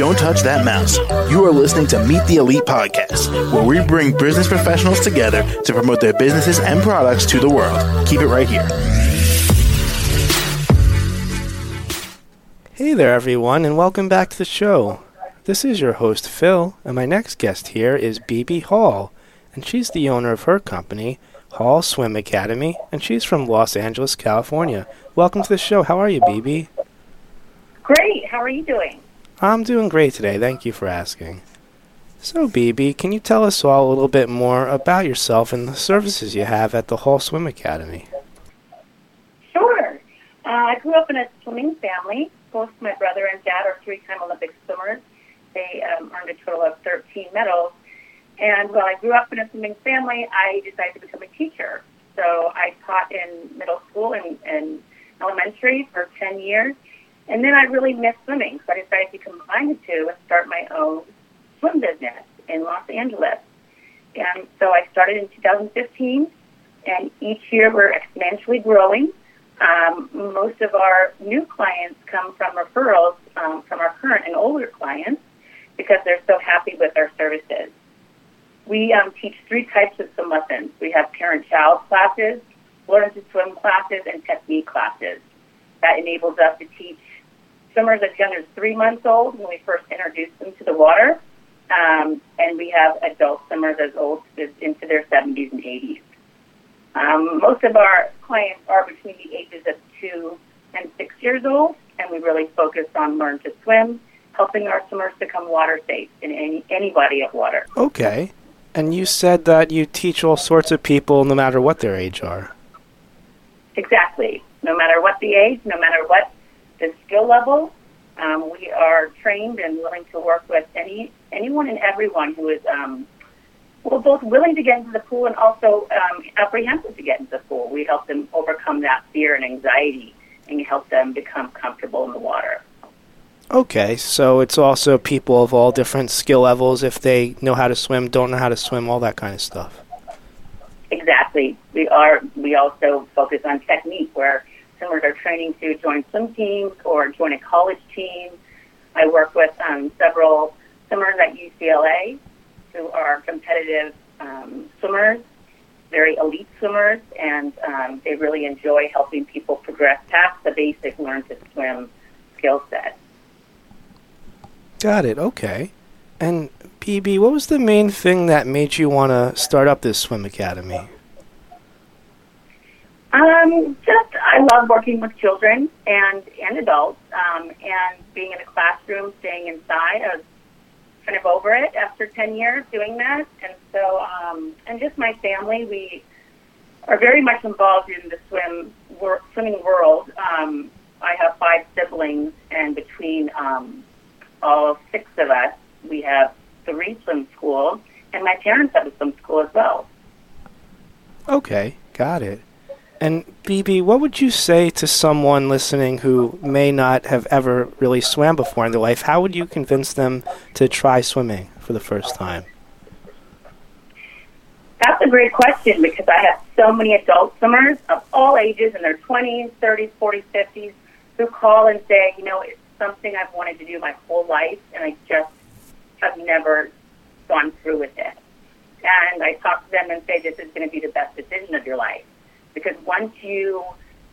Don't touch that mouse. You are listening to Meet the Elite podcast, where we bring business professionals together to promote their businesses and products to the world. Keep it right here. Hey there, everyone, and welcome back to the show. This is your host, Phil, and my next guest here is Bebe Hall, and she's the owner of her company, Hall Swim Academy, and she's from Los Angeles, California. Welcome to the show. How are you, Bebe? Great. How are you doing? I'm doing great today. Thank you for asking. So, Bebe, can you tell us all a little bit more about yourself and the services you have at the Hall Swim Academy? Sure. Uh, I grew up in a swimming family. Both my brother and dad are three-time Olympic swimmers. They um, earned a total of 13 medals. And while I grew up in a swimming family, I decided to become a teacher. So I taught in middle school and, and elementary for 10 years. And then I really missed swimming, so I decided to combine the two and start my own swim business in Los Angeles. And so I started in 2015, and each year we're exponentially growing. Um, most of our new clients come from referrals um, from our current and older clients because they're so happy with our services. We um, teach three types of swim lessons. We have parent-child classes, learn to swim classes, and technique classes. That enables us to teach swimmers as young as three months old when we first introduce them to the water, um, and we have adult swimmers as old as into their 70s and 80s. Um, most of our clients are between the ages of two and six years old, and we really focus on learn to swim, helping our swimmers become water safe in any, any body of water. Okay. And you said that you teach all sorts of people no matter what their age are. Exactly. No matter what the age, no matter what the skill level, um, we are trained and willing to work with any anyone and everyone who is um, well, both willing to get into the pool and also um, apprehensive to get into the pool. We help them overcome that fear and anxiety and help them become comfortable in the water. Okay, so it's also people of all different skill levels if they know how to swim, don't know how to swim, all that kind of stuff. Exactly. We are. We also focus on technique, where swimmers are training to join swim teams or join a college team. I work with um, several swimmers at UCLA who are competitive um, swimmers, very elite swimmers, and um, they really enjoy helping people progress past the basic learn to swim skill set. Got it. Okay. And Bebe, what was the main thing that made you want to start up this swim academy? Um, I love working with children and and adults, um, and being in a classroom, staying inside. I was kind of over it after ten years doing that, and so um, and just my family, we are very much involved in the swim wor- swimming world. Um, I have five siblings, and between um, all six of us, we have three swim schools, and my parents have a swim school as well. Okay, got it. And Bebe, what would you say to someone listening who may not have ever really swam before in their life? How would you convince them to try swimming for the first time? That's a great question because I have so many adult swimmers of all ages in their 20s, 30s, 40s, 50s who call and say, you know, it's something I've wanted to do my whole life and I just have never gone through with it. And I talk to them and say, this is going to be the best decision of your life because once you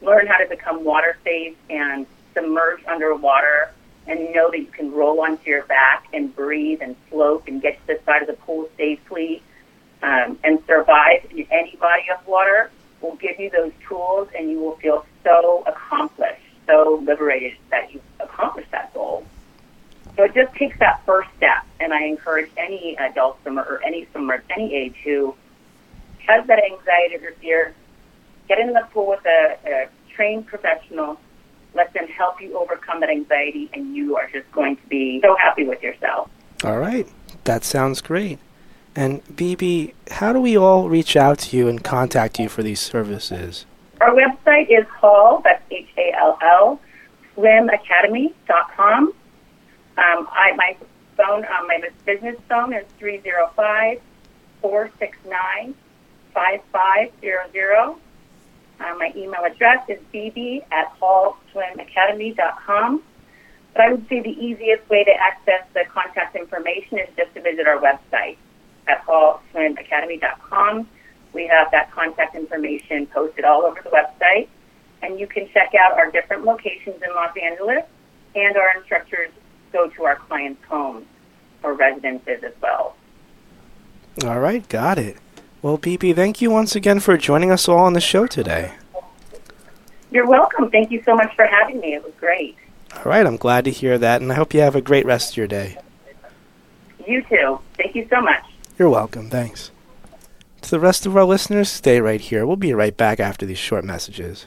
learn how to become water safe and submerge underwater and know that you can roll onto your back and breathe and float and get to the side of the pool safely um, and survive in any body of water will give you those tools and you will feel so accomplished, so liberated that you've accomplished that goal. So it just takes that first step, and I encourage any adult swimmer or any swimmer of any age who has that anxiety or fear get in the pool with a, a trained professional. Let them help you overcome that anxiety, and you are just going to be so happy with yourself. All right. That sounds great. And Bebe, how do we all reach out to you and contact you for these services? Our website is Hall, that's H A L L, swimacademy.com. Um, I, my phone, um, my business phone is 305 469 5500. Uh, my email address is bb at hallswimacademy.com. But I would say the easiest way to access the contact information is just to visit our website at hallswimacademy.com. We have that contact information posted all over the website, and you can check out our different locations in Los Angeles, and our instructors go to our clients' homes or residences as well. All right, got it. Well, Bebe, thank you once again for joining us all on the show today. You're welcome. Thank you so much for having me. It was great. All right, I'm glad to hear that, and I hope you have a great rest of your day. You too. Thank you so much. You're welcome. Thanks. To the rest of our listeners, stay right here. We'll be right back after these short messages.